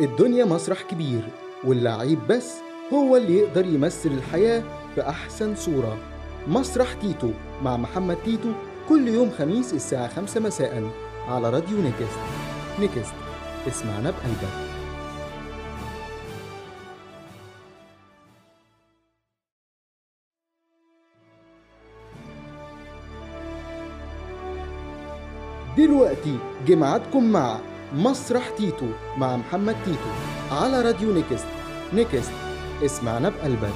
الدنيا مسرح كبير واللعيب بس هو اللي يقدر يمثل الحياة في أحسن صورة. مسرح تيتو مع محمد تيتو كل يوم خميس الساعة خمسة مساء على راديو Next. Next اسمعنا بقلبك. دلوقتي جمعتكم مع مسرح تيتو مع محمد تيتو على راديو Next. Next اسمعنا بقلبك.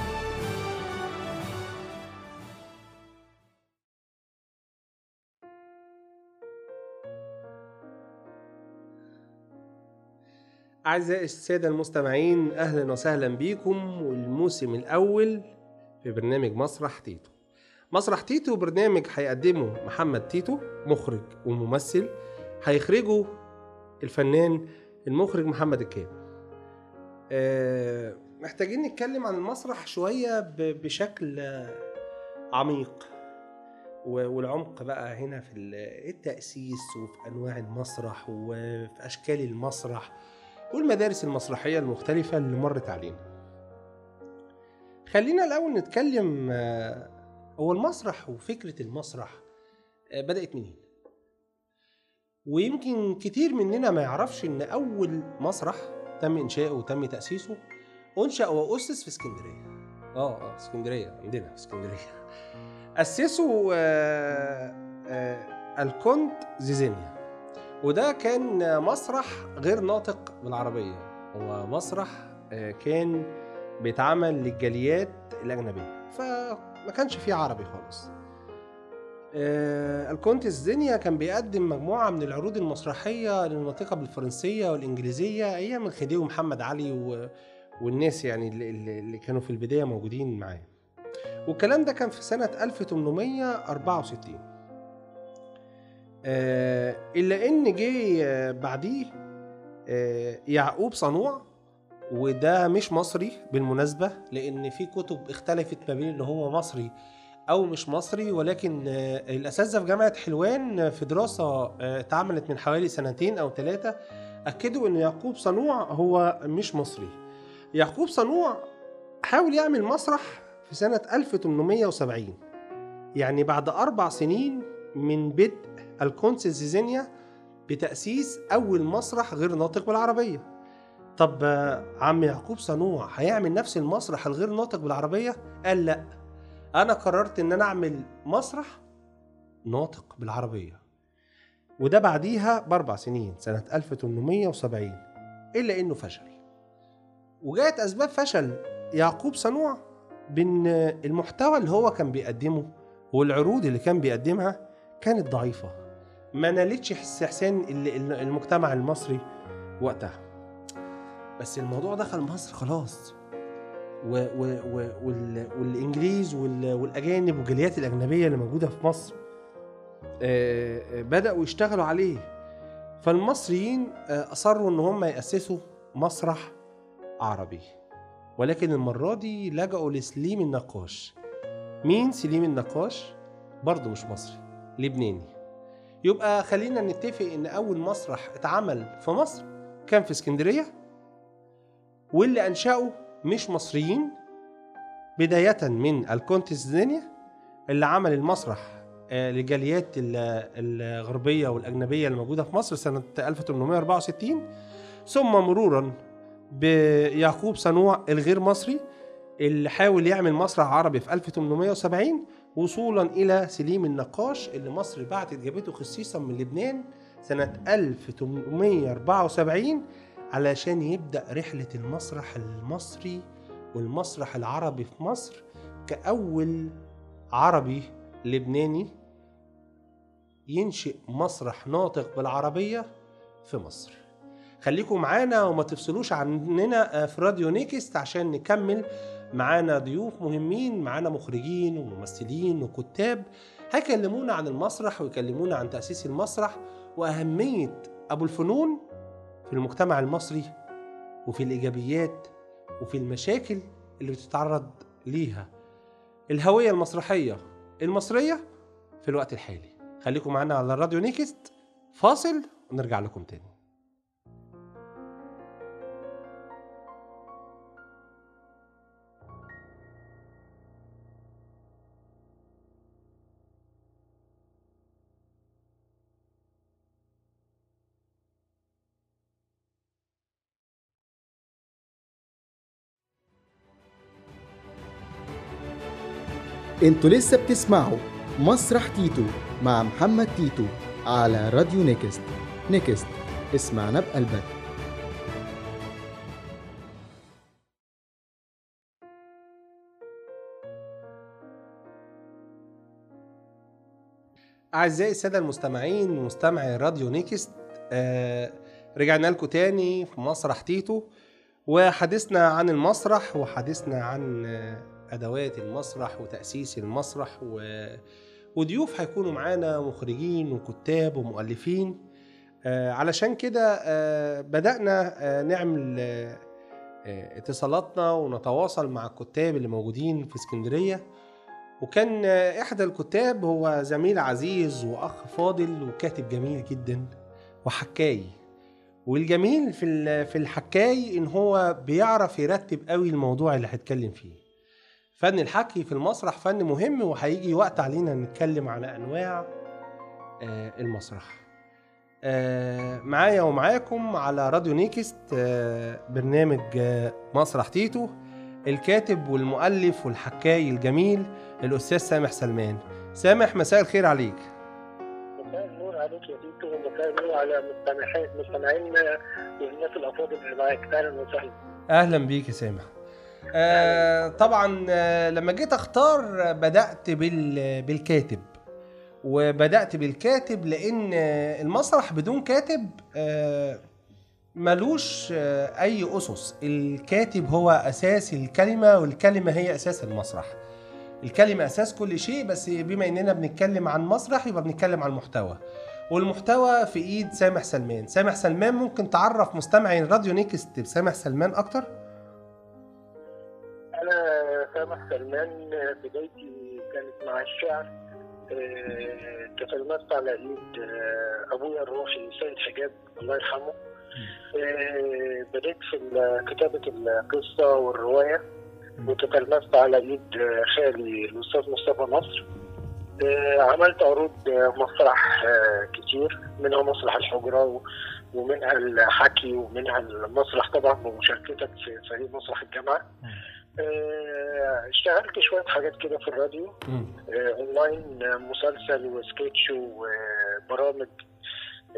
أعزائي السادة المستمعين أهلا وسهلا بيكم والموسم الأول في برنامج مسرح تيتو. مسرح تيتو برنامج هيقدمه محمد تيتو مخرج وممثل هيخرجه الفنان المخرج محمد الكام آه، محتاجين نتكلم عن المسرح شوية بشكل عميق والعمق بقى هنا في ال- التأسيس وفي أنواع المسرح وفي أشكال المسرح والمدارس المسرحية المختلفة اللي مرت علينا. خلينا الأول نتكلم آه، هو المسرح وفكرة المسرح آه، بدأت منين؟ ويمكن كتير مننا ما يعرفش إن أول مسرح تم إنشاؤه وتم تأسيسه أنشأ وأسس في اسكندرية. آه آه اسكندرية عندنا في اسكندرية. أسسه آه، آه، الكونت زيزينيا. وده كان مسرح غير ناطق بالعربية. هو مسرح آه، كان بيتعمل للجاليات الأجنبية. فما كانش فيه عربي خالص. الكونت الزينيا كان بيقدم مجموعة من العروض المسرحية للناطقة بالفرنسية والإنجليزية. أيام الخديوي محمد علي و... والناس يعني اللي- اللي كانوا في البداية موجودين معاه والكلام ده كان في سنة 1864 آه، إلا إن جه آه، بعديه آه، يعقوب صنوع وده مش مصري بالمناسبة لأن في كتب اختلفت ما بين اللي هو مصري أو مش مصري ولكن آه، الأساتذة في جامعة حلوان في دراسة آه، اتعملت من حوالي سنتين أو ثلاثة أكدوا إن يعقوب صنوع هو مش مصري. يعقوب صنوع حاول يعمل مسرح في سنة 1870 يعني بعد أربع سنين من بدء الكونس الزيزينيا بتأسيس أول مسرح غير ناطق بالعربية. طب آه، عم يعقوب صنوع هيعمل نفس المسرح الغير ناطق بالعربية؟ قال لأ. أنا قررت إن أنا أعمل مسرح ناطق بالعربية. وده بعديها بأربع سنين سنة 1870 إلا إنه فشل. وجاءت أسباب فشل يعقوب صنوع بإن المحتوى اللي هو كان بيقدمه والعروض اللي كان بيقدمها كانت ضعيفة. ما نالتش استحسان ال- ال- المجتمع المصري وقتها. بس الموضوع دخل مصر خلاص. و و و وال والإنجليز وال والأجانب والجاليات الأجنبية اللي موجودة في مصر آه، آه، بدأوا يشتغلوا عليه. فالمصريين آه، أصروا إن هم يأسسوا مسرح عربي. ولكن المرة دي لجأوا لسليم النقاش. مين سليم النقاش؟ برضه مش مصري لبناني. يبقى خلينا نتفق إن أول مسرح اتعمل في مصر كان في اسكندرية واللي أنشأه مش مصريين؟ بداية من الكونتس زينيا اللي عمل المسرح آه، للجاليات ال- الغربية والأجنبية اللي موجودة في مصر سنة 1864 ثم مرورا بيعقوب صنوع الغير مصري اللي حاول يعمل مسرح عربي في 1870 وصولا إلى سليم النقاش اللي مصر بعتت جابته خصيصا من لبنان سنة 1874 علشان يبدأ رحلة المسرح المصري والمسرح العربي في مصر كأول عربي لبناني ينشئ مسرح ناطق بالعربية في مصر. خليكم معانا وما تفصلوش عننا في راديو نيكست عشان نكمل. معانا ضيوف مهمين معانا مخرجين وممثلين وكتاب هيكلمونا عن المسرح ويكلمونا عن تأسيس المسرح وأهمية أبو الفنون في المجتمع المصري وفي الإيجابيات وفي المشاكل اللي بتتعرض ليها. الهوية المسرحية. المصرية في الوقت الحالي. خليكم معانا على الراديو نيكست. فاصل ونرجع لكم تاني. أنتوا لسه بتسمعوا مسرح تيتو مع محمد تيتو على راديو Next. Next اسمعنا بقلبك. أعزائي السادة المستمعين مستمعي راديو Next آه رجعنا لكم تاني في مسرح تيتو وحديثنا عن المسرح وحديثنا عن آه، أدوات المسرح وتأسيس المسرح و... وضيوف هيكونوا معانا مخرجين وكتاب ومؤلفين. آه علشان كده آه بدأنا آه نعمل اتصالاتنا ونتواصل مع الكتاب اللي موجودين في اسكندرية. وكان إحدى الكتاب هو زميل عزيز وأخ فاضل وكاتب جميل جدا وحكاي. والجميل في في الحكاي إن هو بيعرف يرتب قوي الموضوع اللي هيتكلم فيه. فن الحكي في المسرح فن مهم وهيجي وقت علينا نتكلم على أنواع آه، المسرح. آه، معايا ومعاكم على راديو Next آه، برنامج مسرح تيتو الكاتب والمؤلف والحكاي الجميل الأستاذ سامح سلمان. سامح مساء الخير عليك. مساء النور عليك يا تيتو ومساء النور على مستمعين مستمعينا والناس الأفاضل اللي معاك. أهلا وسهلا. أهلا بيك يا سامح. آه طبعا آه لما جيت أختار بال بالكاتب. وبدأت بالكاتب آه، المسرح بدون كاتب آه ملوش آه أي أسس. الكاتب هو أساس الكلمة والكلمة هي أساس المسرح. الكلمة أساس كل شيء بس بما إننا بنتكلم عن مسرح يبقى بنتكلم عن المحتوى. والمحتوى في إيد سامح سلمان. سامح سلمان ممكن تعرف مستمعي راديو Next بسامح سلمان أكتر؟ أنا سامح سلمان بدايتي كانت مع الشعر تتلمست على ايد آه، أبويا الروحي سيد حجاب الله يرحمه. آه، بديت في ال- كتابة القصة والرواية وتتلمست على ايد آه، خالي الأستاذ مصطفى نصر. آه، عملت عروض مسرح كتير منها مسرح الحجرة ومنها الحكي ومنها المسرح طبعا بمشاركتك في فريق مسرح الجامعة. اشتغلت شوية حاجات كده في الراديو. آه، اونلاين آه، مسلسل وسكتش وبرامج.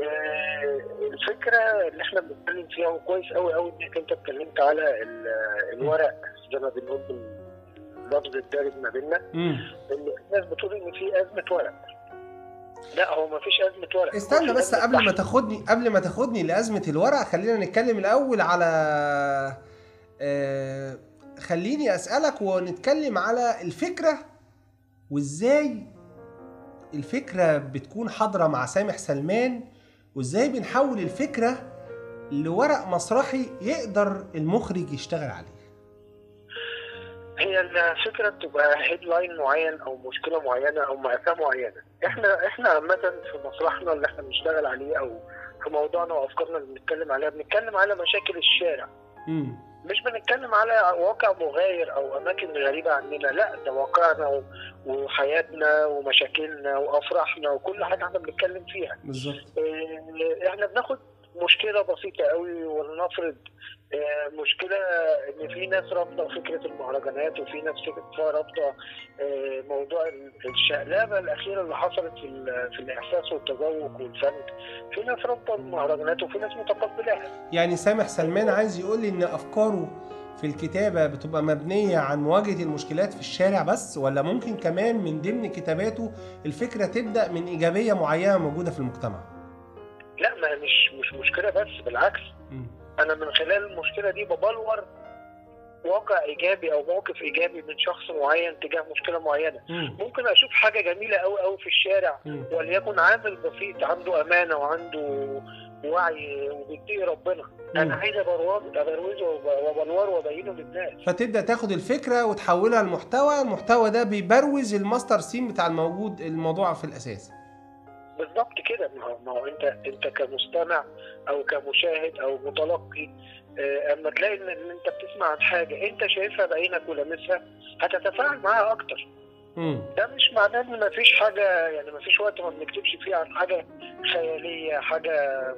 آه، الفكرة اللي إحنا بنتكلم فيها وكويس قوي قوي إنك أنت اتكلمت على ال- الورق زي ما بنقول باللفظ الدارج ما بيننا. الناس بتقول إن في أزمة ورق. لا هو ما فيش أزمة ورق. استنى بس قبل ما. تاخدني قبل ما تاخدني لأزمة الورق خلينا نتكلم الأول على آه خليني أسألك ونتكلم على الفكرة وإزاي الفكرة بتكون حاضرة مع سامح سلمان وإزاي بنحول الفكرة لورق مسرحي يقدر المخرج يشتغل عليه. هي الفكرة بتبقى هيدلاين معين أو مشكلة معينة أو مأساة معينة. إحنا إحنا عامة في مسرحنا اللي إحنا بنشتغل عليه أو في موضوعنا وأفكارنا اللي بنتكلم عليها بنتكلم على مشاكل الشارع. مش بنتكلم على واقع مغاير أو أماكن غريبة عننا لا ده واقعنا وحياتنا ومشاكلنا وأفراحنا وكل حاجة إحنا بنتكلم فيها. بالظبط. آه، إحنا بناخد مشكلة بسيطة قوي ولنفرض آه، مشكلة إن في ناس رافضه فكرة المهرجانات وفي ناس رافضه آه، موضوع ال- الشقلبة الأخيرة اللي حصلت في في الإحساس والتذوق والفن. في ناس رافضه المهرجانات وفي ناس متقبلاها. يعني سامح سلمان عايز يقول لي إن أفكاره في الكتابة بتبقى مبنية عن مواجهة المشكلات في الشارع بس ولا ممكن كمان من ضمن كتاباته الفكرة تبدأ من إيجابية معينة موجودة في المجتمع؟ لا ما مش مش مشكلة بس بالعكس. أنا من خلال المشكلة دي ببلور واقع إيجابي أو موقف إيجابي من شخص معين تجاه مشكلة معينة مم. ممكن أشوف حاجة جميلة قوي قوي في الشارع مم. وليكن عامل بسيط عنده أمانة وعنده وعي وبيتقي ربنا أنا عايز ابروزه وب- وابلوره وأبينه للناس فتبدأ تاخد الفكرة وتحولها لمحتوى المحتوى ده بيبروز ال master scene بتاع الموجود الموضوع في الأساس بالظبط كده. ما هو- انت انت كمستمع أو كمشاهد أو متلقي آه، اما تلاقي ان انت بتسمع عن حاجة انت شايفها بعينك ولامسها هتتفاعل معاها أكتر. ده مش معناه ان مفيش حاجة يعني مفيش وقت ما بنكتبش فيه عن حاجة خيالية حاجة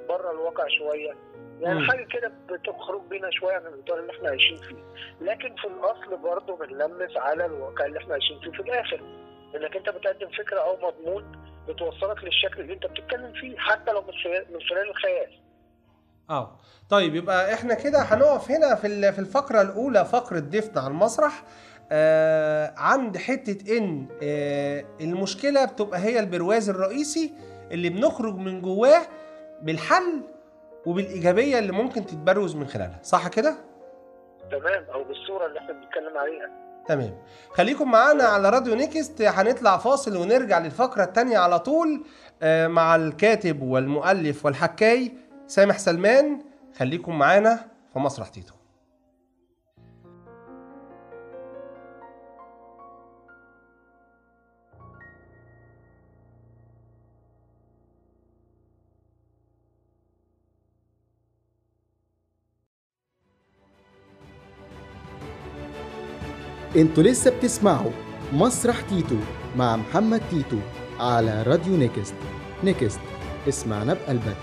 بره الواقع شوية. يعني. حاجة كده بتخرج بينا شوية من الاطار اللي إحنا عايشين فيه. لكن في الأصل برضه بنلمس على الواقع اللي إحنا عايشين فيه في الآخر. إنك انت بتقدم فكرة أو مضمون بتوصلك للشكل اللي انت بتتكلم فيه حتى لو من خلال الخيال. آه. طيب يبقى إحنا كده هنقف هنا في في الفقرة الأولى فقرة ضيفنا على المسرح. آه عند حتة إن آه المشكلة بتبقى هي البرواز الرئيسي اللي بنخرج من جواه بالحل وبالإيجابية اللي ممكن تتبروز من خلالها صح كده؟ تمام أو بالصورة اللي إحنا بنتكلم عليها. تمام. خليكم معانا على راديو Next هنطلع فاصل ونرجع للفقرة التانية على طول آه، مع الكاتب والمؤلف والحكاي سامح سلمان. خليكم معانا في مسرح تيتو. أنتوا لسه بتسمعوا مسرح تيتو مع محمد تيتو على راديو Next. Next اسمعنا بقلبك.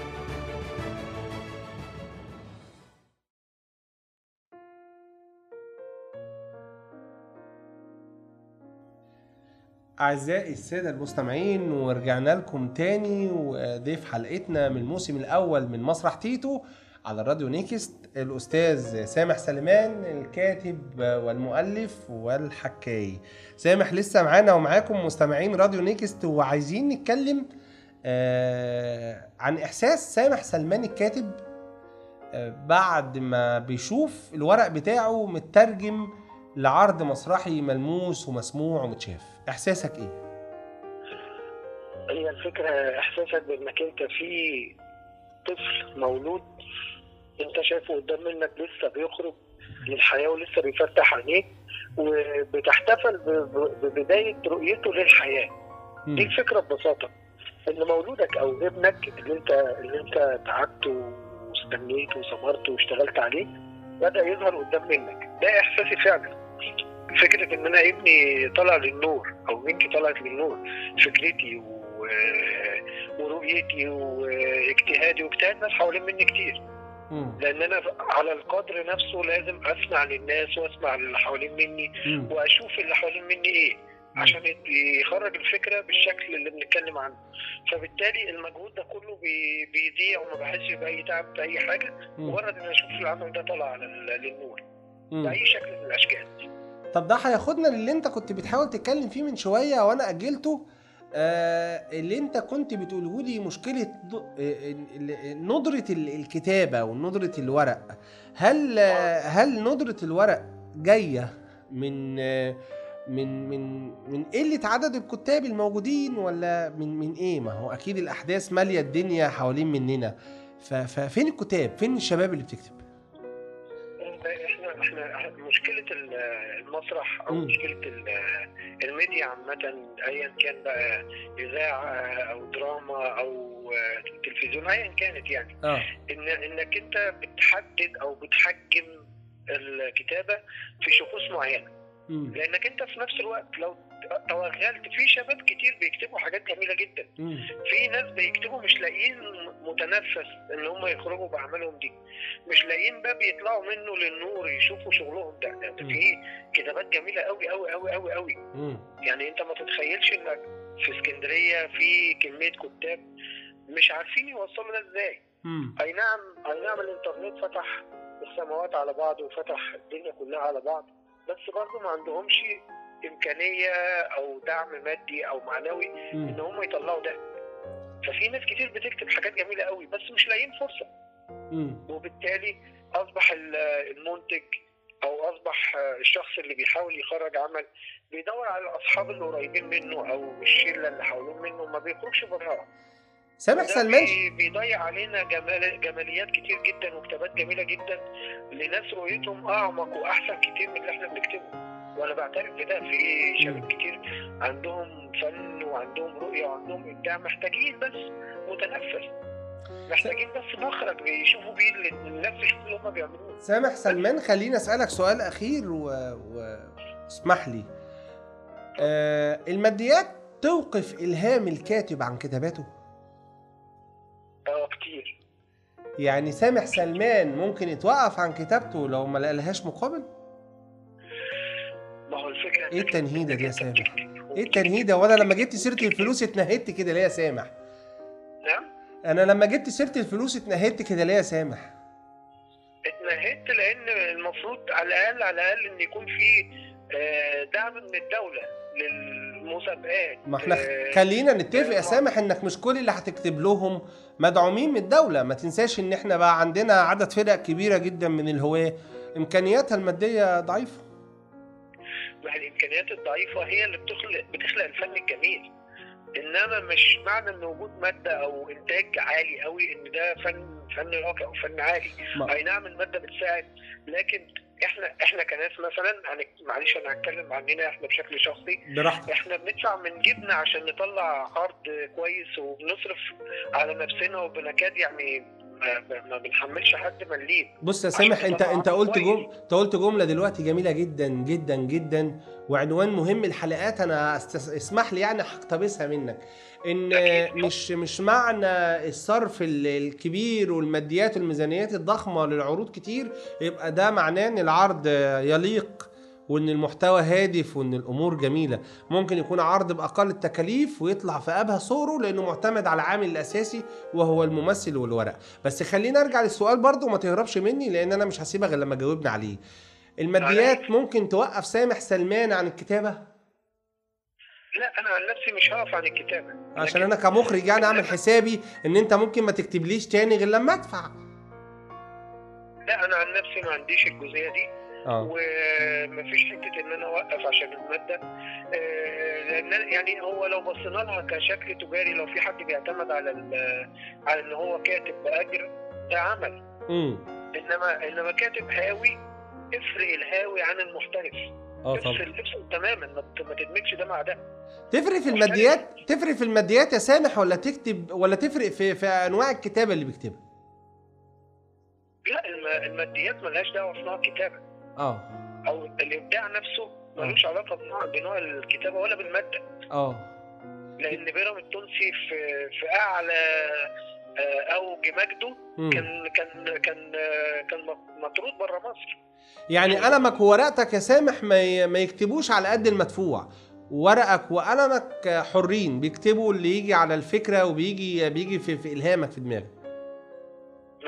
أعزائي السادة المستمعين ورجعنا لكم تاني وضيف حلقتنا من الموسم الأول من مسرح تيتو. على راديو Next الأستاذ سامح سليمان الكاتب والمؤلف والحكاي. سامح لسه معانا ومعاكم مستمعين راديو نيكست وعايزين نتكلم آه عن إحساس سامح سلمان الكاتب آه بعد ما بيشوف الورق بتاعه مترجم لعرض مسرحي ملموس ومسموع ومتشاف. إحساسك إيه؟ هي الفكرة إحساسك بإنك أنت في طفل مولود انت شايفه قدام منك لسه بيخرج للحياه ولسه بيفتح عينيه وبتحتفل ببداية رؤيته للحياة دي. الفكرة ببساطة إن مولودك أو ابنك اللي انت اللي أنت تعبته واستنيته وصبرت واشتغلت عليه بدأ يظهر قدام منك ده إحساسي فعلا فكرة إن أنا ابني طلع للنور أو بنتي طلعت للنور فكرتي و... ورؤيتي واجتهادي واجتهاد ناس حوالين مني كتير. لأن أنا على القدر نفسه لازم أسمع للناس وأسمع اللي حوالين مني. وأشوف اللي حوالين مني إيه عشان يخرج الفكرة بالشكل اللي بنتكلم عنه فبالتالي المجهود ده كله بي- بيضيع وما بحسش بأي تعب باي حاجة. مجرد إن أشوف العمل ده طالع للنور. بأي شكل من الأشكال طب ده هياخدنا للي أنت كنت بتحاول تتكلم فيه من شوية وأنا أجلته آه اللي انت كنت بتقوله لي مشكلة آه، ندره ال- الكتابة وندره الورق. هل هل ندره الورق جاية من من من من قلة عدد الكتاب الموجودين ولا من من إيه؟ ما هو أكيد الأحداث مالية الدنيا حوالين مننا. ففين الكتاب؟ فين الشباب اللي بتكتب؟ إحنا إحنا مشكلة ال- المسرح أو. مشكلة الميديا عامة ايا كان بقى إذاعة أو دراما أو تلفزيون ايا كانت يعني. آه. ان إنك أنت بتحدد أو بتحجم الكتابة في شخوص معينة. مم. لأنك أنت في نفس الوقت لو توغلت في شباب كتير بيكتبوا حاجات جميلة جدا. في ناس بيكتبوا مش لاقيين متنفس إن هم يخرجوا بأعمالهم دي مش لاقيين باب يطلعوا منه للنور يشوفوا شغلهم ده, مم. في كتابات جميلة قوي قوي قوي قوي قوي. يعني أنت ما تتخيلش إنك في اسكندرية في كمية كتاب مش عارفين يوصلوا ده إزاي. أي نعم أي نعم الإنترنت فتح السماوات على بعض وفتح الدنيا كلها على بعض بس برضه ما عندهمش إمكانية أو دعم مادي أو معنوي مم. إن هم يطلعوا ده. ففي ناس كتير بتكتب حاجات جميلة قوي بس مش لاقيين فرصة. مم. وبالتالي أصبح ال- المنتج أو أصبح الشخص اللي بيحاول يخرج عمل بيدور على الأصحاب اللي قريبين منه أو الشلة اللي حوالين منه ما بيخرجش براها سامح سلمان. بي- بيضيع علينا جمال جماليات كتير جدا وكتابات جميلة جدا لناس رؤيتهم أعمق وأحسن كتير من اللي إحنا بنكتبه. وأنا بعترف بده في شباب كتير عندهم فن وعندهم رؤية وعندهم إبداع محتاجين بس متنفس. محتاجين بس مخرج بيشوفوا بيه الناس تشوف اللي هم بيعملوه. سامح سلمان خليني أسألك سؤال أخير و... و... اسمح لي. آه الماديات توقف إلهام الكاتب عن كتاباته؟ آه كتير. يعني سامح سلمان ممكن يتوقف عن كتابته لو ما لقالهاش مقابل؟ هو الفكرة إيه التنهيدة دي يا سامح؟ إيه التنهيدة؟ وأنا لما جبت سيرة الفلوس اتنهدت كده ليه يا سامح؟ نعم؟ أنا لما جبت سيرة الفلوس اتنهدت كده ليه يا سامح؟ اتنهدت لأن المفروض على الأقل على الأقل إن يكون في آه، دعم من الدولة للمسابقات. ما إحنا آه، خلينا نتفق يا سامح إنك مش كل اللي هتكتب لهم مدعومين من الدولة. ما تنساش إن إحنا بقى عندنا عدد فرق كبيرة جدا من الهواة. إمكانياتها المادية ضعيفة. الامكانيات الضعيفة هي اللي بتخلق بتخلق الفن الجميل. إنما مش معنى إن وجود مادة أو إنتاج عالي قوي إن ده فن فن راقي أو فن عالي. أي نعم المادة بتساعد لكن إحنا إحنا كناس مثلا معلش أنا هتكلم عننا إحنا بشكل شخصي. براحتك. إحنا بندفع من جيبنا عشان نطلع عرض كويس وبنصرف على نفسنا وبنكاد يعني ما, بنحملش حد مليم بص يا سامح انت انت قلت كويس. جم... انت قلت جملة دلوقتي جميلة جدا جدا جدا. وعنوان مهم الحلقات أنا استس... اسمح لي يعني هقتبسها منك. إن أكيد. مش مش معنى الصرف ال- الكبير والماديات والميزانيات الضخمة للعروض كتير يبقى ده معناه إن العرض يليق. وإن المحتوى هادف وإن الأمور جميلة. ممكن يكون عرض بأقل التكاليف ويطلع في أبهى صوره لأنه معتمد على العامل الأساسي وهو الممثل والورق. بس خلينا أرجع للسؤال برضو وما تهربش مني لأن أنا مش هسيبك غير لما جاوبنا عليه. الماديات ممكن توقف سامح سلمان عن الكتابة؟ لا أنا عن نفسي مش هقف عن الكتابة. عشان أنا كمخرج يعني أعمل حسابي إن أنت ممكن ما تكتبليش تاني غير لما أدفع. لا أنا عن نفسي ما عنديش الجزئية دي. ومفيش حتة إن أنا أوقف عشان المادة. آه، لأن يعني هو لو بصينا لها كشكل تجاري لو في حد بيعتمد على ال- على إن هو كاتب بأجر ده عمل. امم إنما إنما كاتب هاوي افرق الهاوي عن المحترف. آه طبعا. افصل تماما ما تدمجش ده مع ده. تفرق في الماديات تفرق في الماديات يا سامح ولا تكتب ولا تفرق في في أنواع الكتابه اللي بيكتبها؟ لا الم- الماديات ملهاش دعوة في نوع الكتابة. آه. أو الإبداع نفسه ملوش علاقة بنوع بنوع الكتابة ولا بالمادة. آه. لأن بيرام التونسي في في أعلى آه، أوج مجده. كان كان كان آه، كان مطرود بره مصر. يعني قلمك وورقتك يا سامح ما ما يكتبوش على قد المدفوع. ورقك وقلمك حرين بيكتبوا اللي يجي على الفكرة وبيجي بيجي في, في إلهامك في دماغك.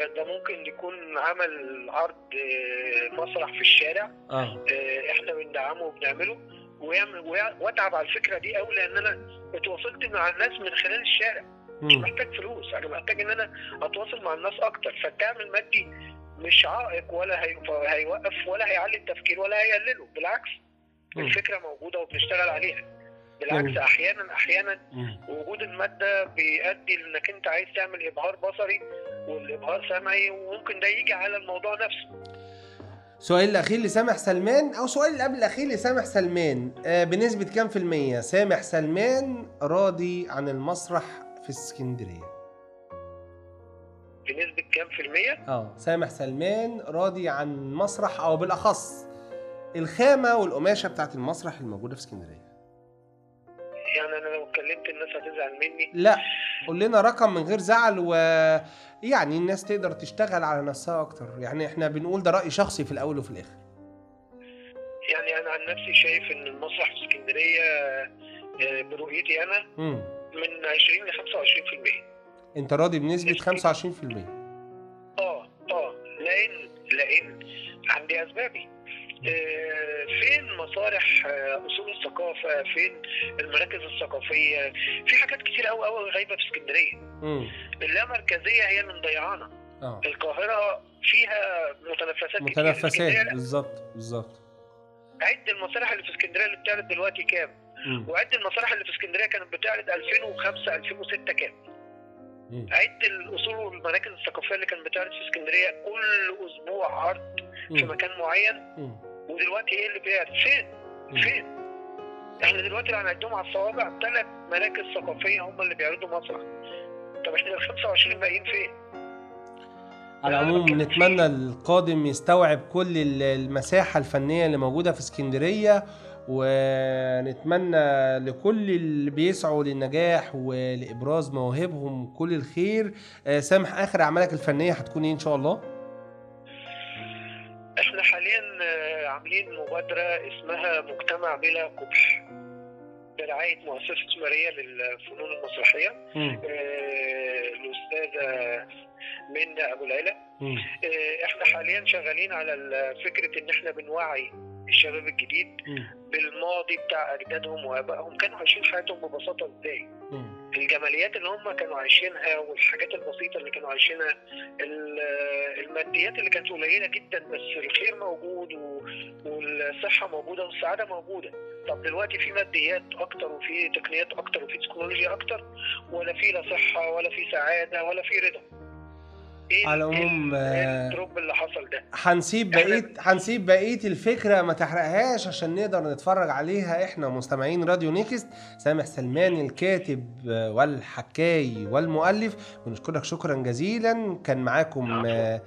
ده ممكن يكون عمل عرض آه، مسرح في الشارع آه آه، إحنا بندعمه وبنعمله ويعمل ويع- وأتعب على الفكرة دي قوي لأن أنا اتواصلت مع الناس من خلال الشارع مش. محتاج فلوس أنا محتاج إن أنا أتواصل مع الناس أكتر فالدعم المادي مش عائق ولا هي... هيوقف ولا هيعلي التفكير ولا هيقلله بالعكس مم. الفكرة موجودة وبنشتغل عليها بالعكس مم. أحيانا أحيانا مم. وجود المادة بيؤدي لإنك أنت عايز تعمل إبهار بصري والابهار سمعي وممكن ده يجي على الموضوع نفسه. سؤال الأخير لسامح سلمان أو سؤال اللي قبل الأخير لسامح سلمان. آه بنسبة كام في المية؟ سامح سلمان راضي عن المسرح في اسكندرية. بنسبة كام في المية؟ آه سامح سلمان راضي عن مسرح أو بالأخص الخامة والقماشة بتاعت المسرح الموجودة في اسكندرية. يعني أنا لو اتكلمت الناس هتزعل مني؟ لا. قول لنا رقم من غير زعل و يعني الناس تقدر تشتغل على نفسها أكتر. يعني إحنا بنقول ده رأي شخصي في الأول وفي الآخر. يعني أنا عن نفسي شايف إن المسرح في اسكندرية آه، برؤيتي أنا امم من 20 ل 25% أنت راضي بنسبة 25% آه آه لأن لأن عندي أسبابي. فين مسارح آه، أصول الثقافة؟ فين المراكز الثقافية؟ في حاجات كتير قوي قوي غايبة في اسكندرية. امم اللامركزيه هي اللي مضيعانا آه. القاهرة فيها متنفسات كتير. متنفسات. بالظبط بالظبط. عد المسارح اللي في اسكندرية اللي بتعرض دلوقتي كام. وعد المسارح اللي في اسكندرية كانت بتعرض 2005 2006 كام. عد الأصول والمراكز الثقافية اللي كانت بتعرض في اسكندرية كل أسبوع عرض في. مكان معين. ودلوقتي إيه اللي بيعرض فين. فين إحنا دلوقتي لو هنعدهم على الصوابع ثلاث مراكز ثقافية هم اللي بيعرضوا مسرح طب إحنا ال 25 باقيين فين؟ على العموم نتمنى القادم يستوعب كل ال- المساحة الفنية اللي موجودة في اسكندرية ونتمنى لكل اللي بيسعوا للنجاح ولإبراز مواهبهم كل الخير آه، سامح آخر أعمالك الفنية هتكون إيه إن شاء الله إحنا حاليا آه، عاملين مبادرة اسمها مجتمع بلا قبح برعاية مؤسسة استثمارية للفنون المسرحية. آه، الأستاذة منى أبو العلا. آه، إحنا حاليا شغالين على فكرة إن إحنا بنوعي الشباب الجديد. بالماضي بتاع أجدادهم وآبائهم كانوا عايشين حياتهم ببساطة إزاي مم. الجماليات اللي هم كانوا عايشينها والحاجات البسيطة اللي كانوا عايشينها ال- الماديات اللي كانت قليلة جدا بس الخير موجود و- والصحة موجودة والسعادة موجودة. طب دلوقتي في ماديات أكتر وفي تقنيات أكتر وفي تكنولوجيا أكتر ولا في لا صحة ولا في سعادة ولا في رضا؟ على العموم، ال- آه، ال drop اللي حصل ده؟ هنسيب بقيه هنسيب بقية الفكرة ما تحرقهاش عشان نقدر نتفرج عليها إحنا مستمعين راديو Next. سامح سلمان الكاتب آه، والحكاي والمؤلف. بنشكرك شكرا جزيلا. كان معاكم. آه،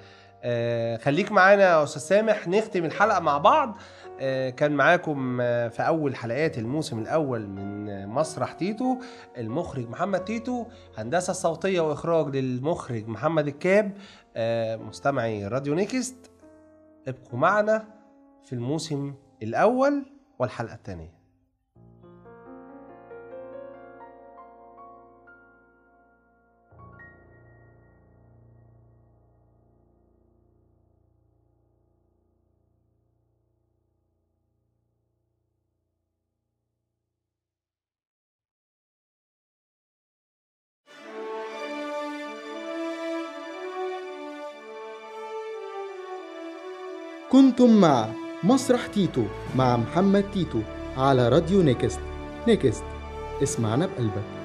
آه، خليك معانا يا أستاذ سامح. نختم الحلقة مع بعض. كان معاكم آه، في أول حلقات الموسم الأول من آه، مسرح تيتو المخرج محمد تيتو هندسة صوتية وإخراج للمخرج محمد الكاب. آه، مستمعي راديو Next ابقوا معنا في الموسم الأول والحلقة الثانية. كنتم مع مسرح تيتو مع محمد تيتو على راديو Next. Next. اسمعنا بقلبك.